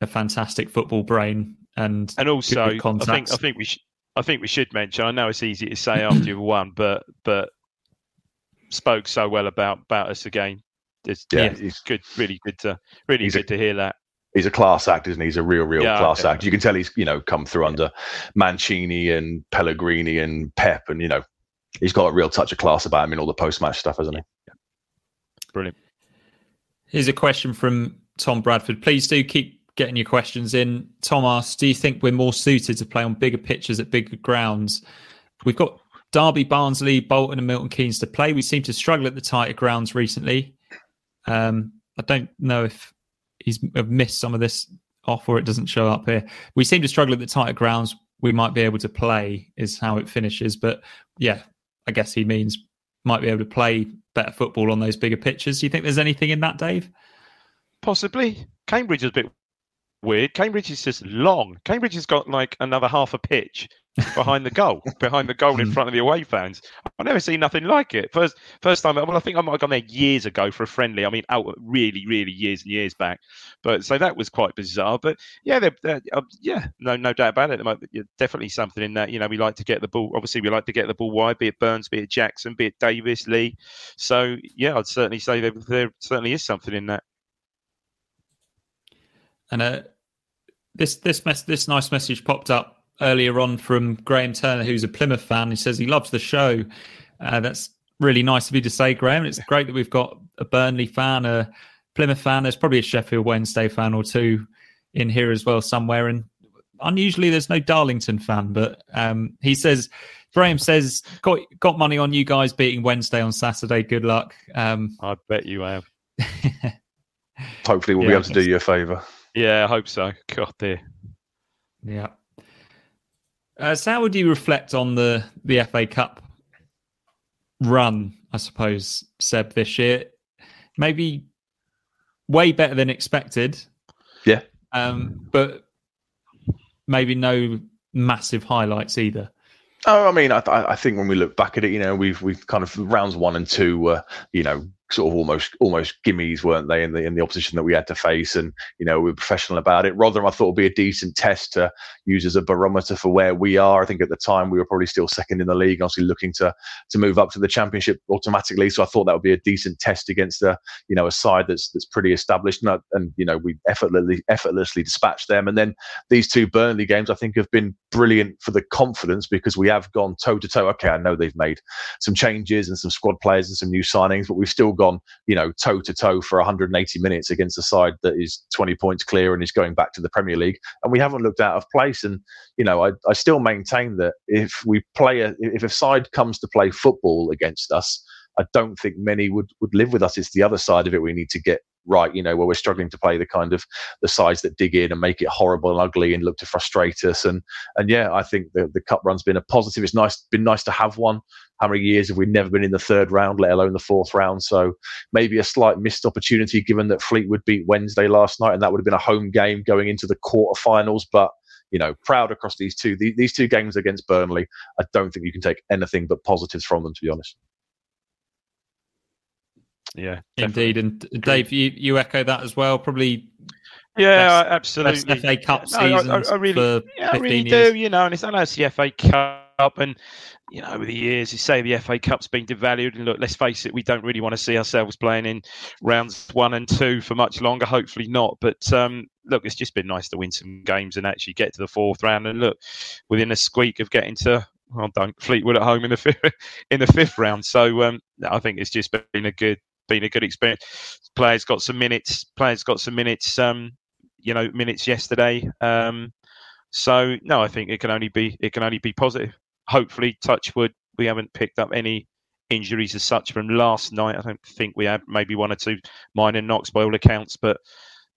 a fantastic football brain and And also, I think. I think we should I think we should mention. I know it's easy to say after you've won, but but spoke so well about about us again. It's, Yeah, yeah, he's- it's good, really good to really He's a- good to hear that. he's a class act, isn't he? He's a real, real Yeah, class yeah. act. You can tell he's, you know, come through under Mancini and Pellegrini and Pep, and you know, he's got a real touch of class about him in all the post-match stuff, hasn't he? Brilliant. Here's a question from Tom Bradford. Please do keep getting your questions in. Tom asks, do you think we're more suited to play on bigger pitches at bigger grounds? We've got Derby, Barnsley, Bolton and Milton Keynes to play. We seem to struggle at the tighter grounds recently. Um, I don't know if he's missed some of this off or it doesn't show up here. We seem to struggle at the tighter grounds. We might be able to play, is how it finishes. But yeah, I guess he means might be able to play better football on those bigger pitches. Do you think there's anything in that, Dave? Possibly. Cambridge is a bit weird. Cambridge is just long. Cambridge has got like another half a pitch behind the goal, behind the goal in front of the away fans. I've never seen nothing like it. First, first time. Well, I think I might have gone there years ago for a friendly. I mean, out really, really years and years back. But so that was quite bizarre. But yeah, they're, they're uh, yeah, no, no doubt about it. There definitely something in that. You know, we like to get the ball. Obviously, we like to get the ball wide. Be it Burns, be it Jackson, be it Davis, Leigh. So yeah, I'd certainly say there, there certainly is something in that. And uh, this this mess this nice message popped up earlier on from Graham Turner, who's a Plymouth fan. He says he loves the show. Uh, that's really nice of you to say, Graham. It's great that we've got a Burnley fan, a Plymouth fan. There's probably a Sheffield Wednesday fan or two in here as well somewhere. And unusually, there's no Darlington fan. But um, he says, Graham says, got got money on you guys beating Wednesday on Saturday. Good luck. Um, I bet you have. Hopefully, we'll yeah, be able to do you a favour. Yeah, I hope so. God dear. Yeah. Uh, so, how would you reflect on the the FA Cup run? I suppose Seb this year, maybe way better than expected. Yeah. Um, but maybe no massive highlights either. Oh, I mean, I, I think when we look back at it, you know, we've we've kind of rounds one and two were, you know, sort of almost almost gimmies, weren't they, in the in the opposition that we had to face? And you know, we were professional about it. Rotherham, I thought would be a decent test to use as a barometer for where we are. I think at the time we were probably still second in the league, obviously looking to to move up to the championship automatically. So I thought that would be a decent test against a you know a side that's that's pretty established. And, and you know, we effortlessly effortlessly dispatched them. And then these two Burnley games, I think, have been brilliant for the confidence because we have gone toe to toe. Okay, I know they've made some changes and some squad players and some new signings, but we've still gone, you know, toe to toe for 180 minutes against a side that is 20 points clear and is going back to the Premier League. And we haven't looked out of place. And, you know, I, I still maintain that if we play, a, if a side comes to play football against us, I don't think many would, would live with us. It's the other side of it we need to get right, you know, where we're struggling to play the kind of the sides that dig in and make it horrible and ugly and look to frustrate us. And and yeah, I think the, the cup run's been a positive. It's nice been nice to have one. How many years have we never been in the third round, let alone the fourth round? So maybe a slight missed opportunity given that Fleetwood beat Wednesday last night and that would have been a home game going into the quarterfinals. But you know, proud across these two these two games against Burnley. I don't think you can take anything but positives from them, to be honest. Yeah, indeed. And Dave, you, you echo that as well. Probably. Yeah, best, absolutely. Best FA Cup yeah, no, I, I, really, yeah, I really years. do. You know, and it's not the FA Cup, and you know, over the years, you say the FA Cup's been devalued, and look, let's face it, we don't really want to see ourselves playing in rounds one and two for much longer. Hopefully not, but um, look, it's just been nice to win some games and actually get to the fourth round, and look, within a squeak of getting to well done Fleetwood at home in the fifth, in the fifth round. So um, I think it's just been a good been a good experience. Players got some minutes. Players got some minutes. Um, you know, minutes yesterday. Um, so no, I think it can only be it can only be positive. Hopefully, Touchwood, we haven't picked up any injuries as such from last night. I don't think we had maybe one or two minor knocks by all accounts, but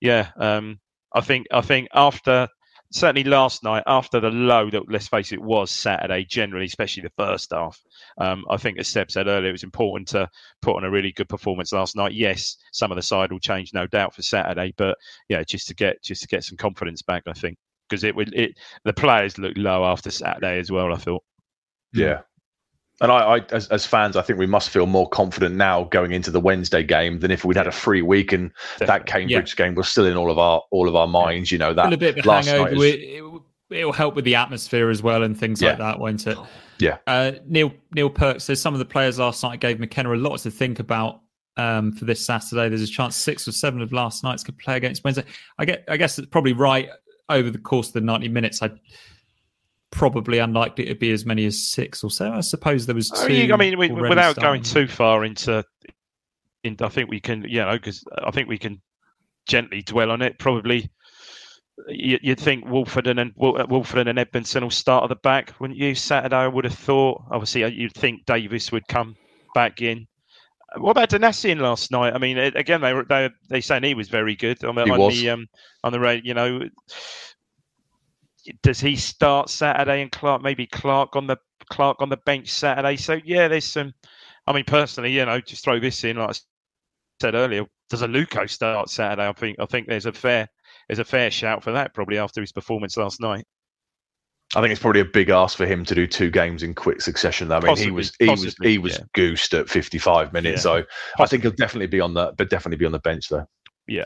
yeah, um, I think I think after certainly last night after the low that let's face it was Saturday generally, especially the first half. Um, I think as Seb said earlier, it was important to put on a really good performance last night. Yes, some of the side will change, no doubt, for Saturday, but yeah, just to get just to get some confidence back, I think because it would it the players looked low after Saturday as well. I thought. Yeah, and I, I as, as, fans, I think we must feel more confident now going into the Wednesday game than if we'd had a free week and Definitely. that Cambridge yeah. game was still in all of our all of our minds. You know that a bit of a hangover. Is... It, will help with the atmosphere as well and things yeah. like that, won't it? Yeah. Uh, Neil Neil Perk says some of the players last night gave McKenna a lot to think about um, for this Saturday. There's a chance six or seven of last night's could play against Wednesday. I get. I guess it's probably right over the course of the 90 minutes. I probably unlikely to be as many as six or so. I suppose there was two. I mean, we, without starting. going too far into, in, I think we can, you know, because I think we can gently dwell on it. Probably, you, would think Woolfenden and uh, Woolfenden and Edmundson will start at the back, wouldn't you? Saturday, I would have thought. Obviously, uh, you'd think Davis would come back in. What about Donacien last night? I mean, again, they were they they saying he was very good on the He on was. the um on the rate. You know, does he start Saturday and Clarke maybe Clarke on the Clarke on the bench Saturday? So yeah, there's some. I mean, personally, you know, just throw this in. Like I said earlier, does Aluko start Saturday? I think I think there's a fair there's a fair shout for that probably after his performance last night. I think it's probably a big ask for him to do two games in quick succession. I mean, he was he was he was yeah. goosed at 55 minutes. Yeah. So I think he'll definitely be on the but definitely be on the bench though. Yeah.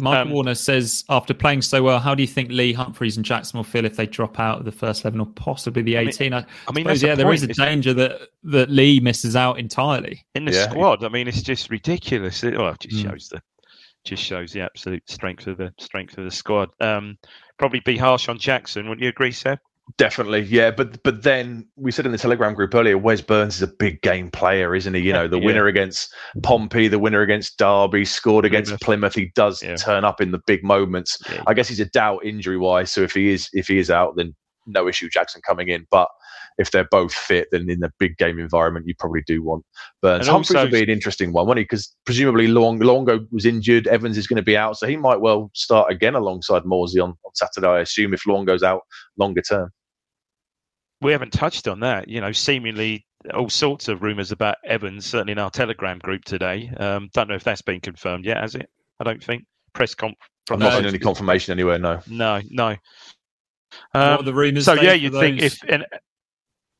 Michael Um, Warner says, after playing so well, how do you think Leigh, Humphreys, and Jackson will feel if they drop out of the first 11 or possibly the I mean- 18? I, I mean, suppose, that's the yeah, there point, is a isn't it? danger that, that Leigh misses out entirely. in the Yeah. squad. I mean, it's just ridiculous. It, well, it just Mm. shows the just shows the absolute strength of the strength of the squad. Um, probably be harsh on Jackson, wouldn't you agree, Seb? Definitely, yeah. But but then we said in the Telegram group earlier, Wes Burns is a big game player, isn't he? You know, the Yeah. winner against Pompey, the winner against Derby, scored against Plymouth. Plymouth. He does Yeah. turn up in the big moments. Yeah. I guess he's a doubt injury wise. So if he is if he is out, then no issue Jackson coming in. But if they're both fit, then in the big game environment, you probably do want Burns. And Humphreys also- will be an interesting one, won't he? Because presumably Long Luongo was injured, Evans is going to be out, so he might well start again alongside Morsy on, on Saturday. I assume if Long goes out longer term. We haven't touched on that. You know, seemingly all sorts of rumours about Evans, certainly in our Telegram group today. Um, don't know if that's been confirmed yet, has it? I don't think press conf I've from not No. seen any confirmation anywhere. No. No, no. what are Um, the rumours? so yeah, you'd think if and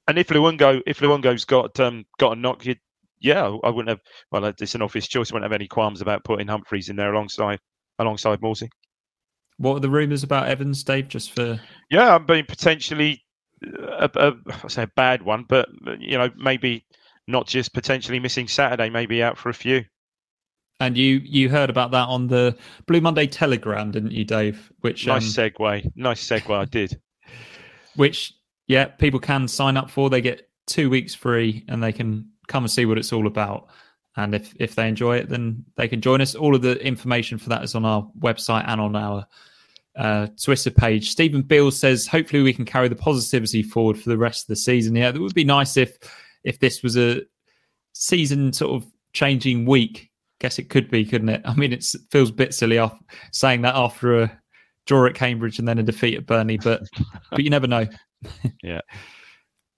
and if Luongo if Luongo's got um got a knock, you'd yeah, I wouldn't have. Well, it's an obvious choice. I wouldn't have any qualms about putting Humphreys in there alongside alongside Morsy. What are the rumours about Evans, Dave? Just for Yeah, I mean potentially a, a I say a bad one, but you know maybe not just potentially missing Saturday, maybe out for a few. and you you heard about that on the Blue Monday Telegram, didn't you, Dave? Which um, Nice segue. Nice segue. I did. which yeah, people can sign up for. They get two weeks free, and they can come and see what it's all about. And if if they enjoy it, then they can join us. All of the information for that is on our website and on our uh, Twitter page. Stephen Beale says, hopefully we can carry the positivity forward for the rest of the season. Yeah, it would be nice if if this was a season sort of changing week. Guess it could be, couldn't it? I mean, it feels a bit silly off saying that after a draw at Cambridge and then a defeat at Burnley, but but you never know. Yeah,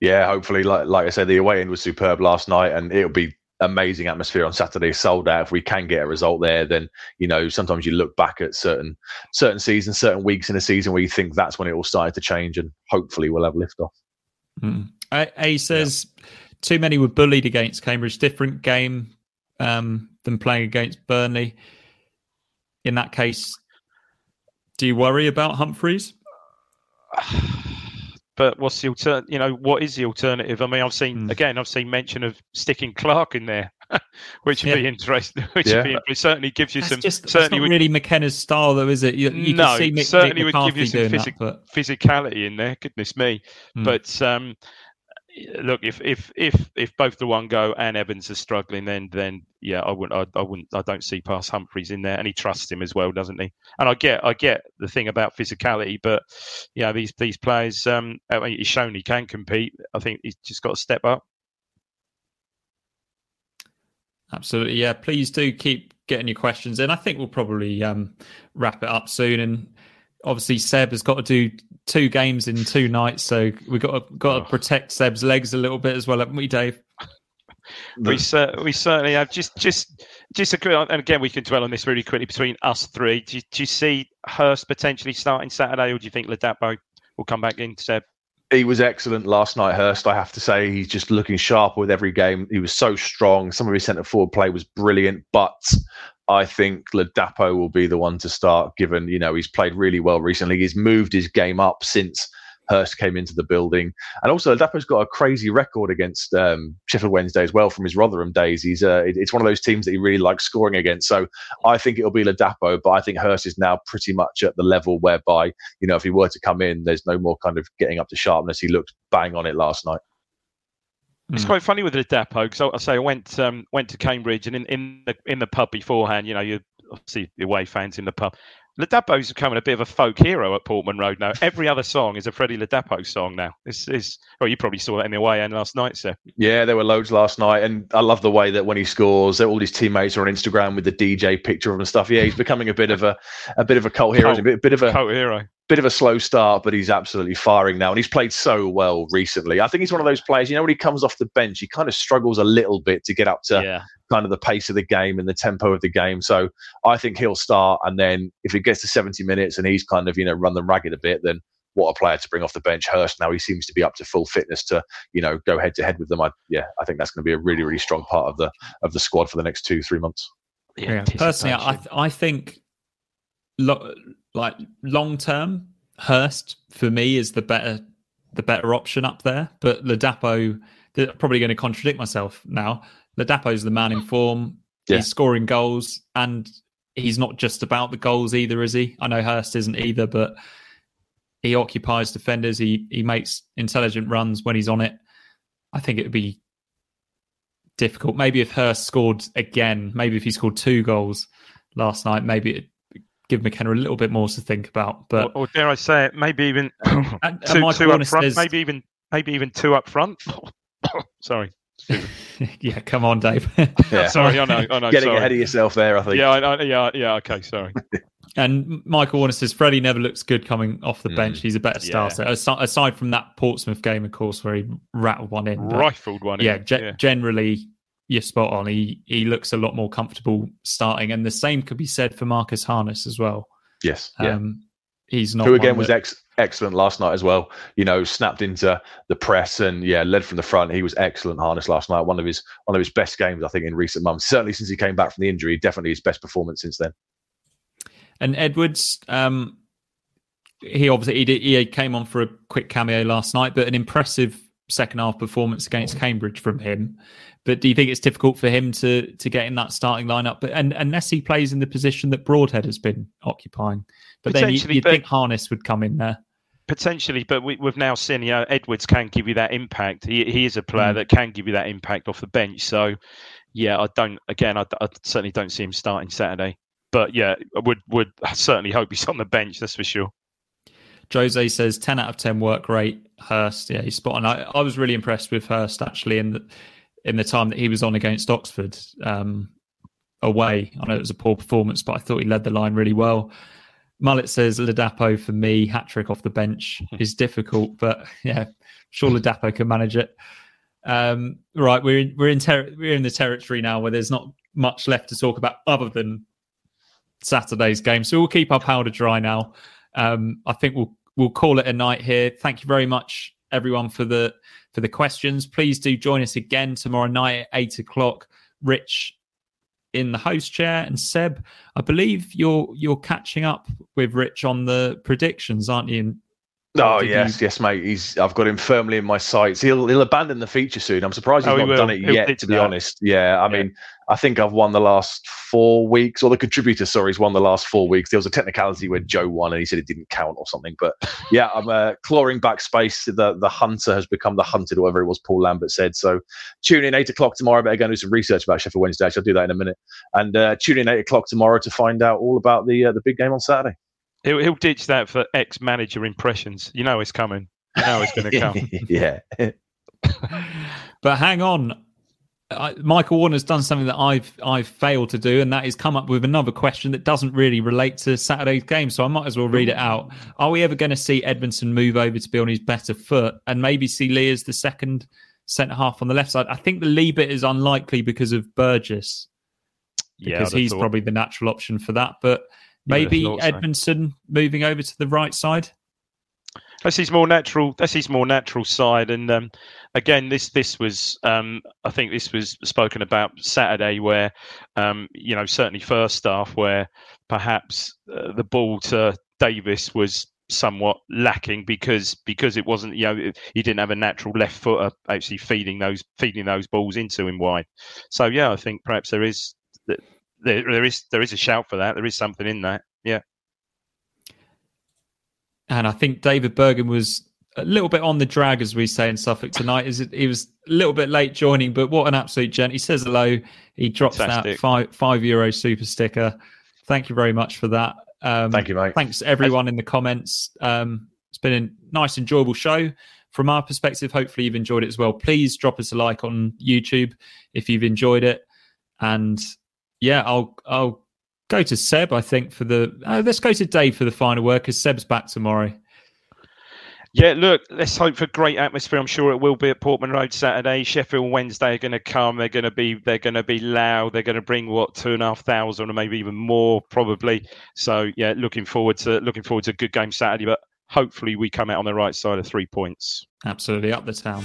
Yeah, hopefully, like like I said, the away end was superb last night, and it'll be amazing atmosphere on Saturday, sold out. If we can get a result there, then you know sometimes you look back at certain certain seasons, certain weeks in a season where you think that's when it all started to change, and hopefully we'll have lift off. Mm. A, a says too many were bullied against Cambridge. Different game um, than playing against Burnley. In that case, do you worry about Humphreys? But what's the alternative? You know, what is the alternative? I mean, I've seen Hmm. again, I've seen mention of sticking Clarke in there, which would Yeah. be interesting. Which Yeah. would be, it certainly gives you That's some. just that's certainly not would really McKenna's style, though, is it? You, you No, can see Mick, certainly Mick would give you some physic- that, but physicality in there. Goodness me! Hmm. But um, look, if if if if both the one go and Evans are struggling, then then yeah, I wouldn't. I, I wouldn't. I don't see past Humphreys in there, and he trusts him as well, doesn't he? And I get I get the thing about physicality, but yeah, these these players. Um, I mean, he's shown he can compete. I think he's just got to step up. Absolutely, yeah. Please do keep getting your questions in. I think we'll probably um, wrap it up soon. And obviously, Seb has got to do two games in two nights, so we've got to, got to Oh. protect Seb's legs a little bit as well, haven't we, Dave? We cer- we certainly have. Just just just a quick, and again, we can dwell on this really quickly between us three. Do you, do you see Hirst potentially starting Saturday, or do you think Ladapo will come back in? Seb. He was excellent last night, Hirst. I have to say, he's just looking sharper with every game. He was so strong. Some of his centre forward play was brilliant, but I think Ladapo will be the one to start. Given you know he's played really well recently, he's moved his game up since Hirst came into the building, and also Ladapo's got a crazy record against um, Sheffield Wednesday as well from his Rotherham days. He's uh, it- it's one of those teams that he really likes scoring against. So I think it'll be Ladapo, but I think Hirst is now pretty much at the level whereby you know if he were to come in, there's no more kind of getting up to sharpness. He looked bang on it last night. It's Hmm. quite funny with Ladapo because I say I went um, went to Cambridge and in, in the in the pub beforehand, you know, you obviously the away fans in the pub. Ladapo's becoming a bit of a folk hero at Portman Road now. Every other song is a Freddie Ladapo song now. This is well, you probably saw that in the away end last night, sir. Yeah, there were loads last night, and I love the way that when he scores, all his teammates are on Instagram with the DJ picture of him and stuff. Yeah, he's becoming a bit of a a bit of a cult hero, Cult- a bit, bit of a Cult hero. Bit of a slow start, but he's absolutely firing now, and he's played so well recently. I think he's one of those players. You know, when he comes off the bench, he kind of struggles a little bit to get up to yeah. kind of the pace of the game and the tempo of the game. So I think he'll start, and then if it gets to 70 minutes and he's kind of you know run them ragged a bit, then what a player to bring off the bench. Hirst now he seems to be up to full fitness to you know go head to head with them. I, yeah, I think that's going to be a really really strong part of the of the squad for the next two three months. Yeah, personally, I I think lo- like long term, Hirst for me is the better the better option up there. But Ladapo, they're probably going to contradict myself now. Ladapo's the man in form. Yeah. He's scoring goals, and he's not just about the goals either, is he? I know Hirst isn't either, but he occupies defenders. He he makes intelligent runs when he's on it. I think it would be difficult. Maybe if Hirst scored again, maybe if he scored two goals last night, maybe it'd give McKenna a little bit more to think about. But or, or dare I say it, maybe even and, and two, Michael two up front, says, maybe even maybe even two up front. Sorry. yeah, come on, Dave. Yeah. Sorry, I know, I know. Getting sorry. ahead of yourself there, I think. Yeah, I, I, yeah, yeah. Okay, sorry. And Michael Warner says Freddie never looks good coming off the Mm. bench. He's a better Yeah. starter. Asi- Aside from that Portsmouth game, of course, where he rattled one in. Rifled one. yeah, in. ge- generally you're spot on. He he looks a lot more comfortable starting, and the same could be said for Marcus Harness as well. Yes. Yeah. Um, he's not who again was ex- excellent last night as well. You know, snapped into the press and yeah, led from the front. He was excellent harness last night. One of his one of his best games, I think, in recent months. Certainly since he came back from the injury, definitely his best performance since then. And Edwards, um, he obviously he, did, he came on for a quick cameo last night, but an impressive second half performance against Cambridge from him. But do you think it's difficult for him to to get in that starting lineup? But and unless he plays in the position that Broadhead has been occupying, but then you, you'd but- think Harness would come in there. Potentially, but we, we've now seen, you know, Edwards can give you that impact. He, he is a player Mm. that can give you that impact off the bench. So, yeah, I don't. Again, I, I certainly don't see him starting Saturday. But yeah, I would would certainly hope he's on the bench. That's for sure. Jose says 10 out of 10 work rate. Hirst, yeah, he's spot on. I, I was really impressed with Hirst actually in the, in the time that he was on against Oxford um, away. I know it was a poor performance, but I thought he led the line really well. Mullet says Ladapo for me, hat trick off the bench is difficult, but yeah, sure Ladapo can manage it. Um, right, we're in, we're in ter- we're in the territory now where there's not much left to talk about other than Saturday's game, so we'll keep our powder dry now. Um, I think we'll we'll call it a night here. Thank you very much, everyone, for the for the questions. Please do join us again tomorrow night at eight o'clock. Rich in the host chair and Seb, I believe you're you're catching up with Rich on the predictions, aren't you? And Oh yes, yes, mate. He's I've got him firmly in my sights. He'll he'll abandon the feature soon. I'm surprised he's Oh, not done it He'll yet. To be that. honest, yeah. I Yeah. mean, I think I've won the last four weeks, or the contributor, sorry, has won the last four weeks. There was a technicality where Joe won, and he said it didn't count or something. But yeah, I'm uh, clawing back space. The the hunter has become the hunted, or whatever it was Paul Lambert said. So tune in eight o'clock tomorrow. I better go and do some research about Sheffield Wednesday. Actually, I'll do that in a minute. And uh, tune in eight o'clock tomorrow to find out all about the uh, the big game on Saturday. He'll, he'll ditch that for ex-manager impressions. You know it's coming. You know it's going to come. yeah. but hang on. I, Michael Warner's done something that I've I've failed to do, and that is come up with another question that doesn't really relate to Saturday's game. So I might as well read it out. Are we ever going to see Edmundson move over to be on his better foot, and maybe see Leigh as the second centre half on the left side? I think the Leigh bit is unlikely because of Burgess, Yeah, because I'd he's thought. probably the natural option for that. But You would have maybe thought so. Edmundson moving over to the right side. That's his more natural. That's his more natural side. And um, again, this this was. Um, I think this was spoken about Saturday, where um, you know certainly first half, where perhaps uh, the ball to Davis was somewhat lacking because because it wasn't you know he didn't have a natural left footer actually feeding those feeding those balls into him wide. So yeah, I think perhaps there is there, there is there is a shout for that. There is something in that. Yeah. And I think David Bergen was a little bit on the drag, as we say in Suffolk tonight. Is it? He was a little bit late joining, but what an absolute gent! He says hello. He drops that five five euro super sticker. Thank you very much for that. Um, Thank you, mate. Thanks everyone in the comments. Um, it's been a nice, enjoyable show from our perspective. Hopefully, you've enjoyed it as well. Please drop us a like on YouTube if you've enjoyed it. And yeah, I'll I'll go to Seb. I think for the uh, let's go to Dave for the final word because Seb's back tomorrow. Yeah, look, let's hope for great atmosphere. I'm sure it will be at Portman Road Saturday. Sheffield Wednesday are going to come. They're going to be they're going to be loud. They're going to bring what two and a half thousand or maybe even more probably. So yeah, looking forward to looking forward to a good game Saturday. But hopefully we come out on the right side of three points. Absolutely up the town.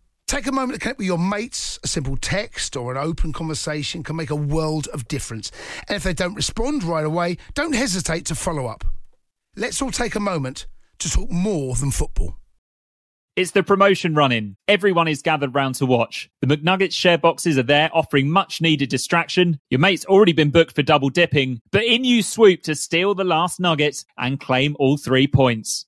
Take a moment to connect with your mates. A simple text or an open conversation can make a world of difference. And if they don't respond right away, don't hesitate to follow up. Let's all take a moment to talk more than football. It's the promotion running. Everyone is gathered round to watch. The McNuggets share boxes are there offering much needed distraction. Your mate's already been booked for double dipping, but in you swoop to steal the last nugget and claim all three points.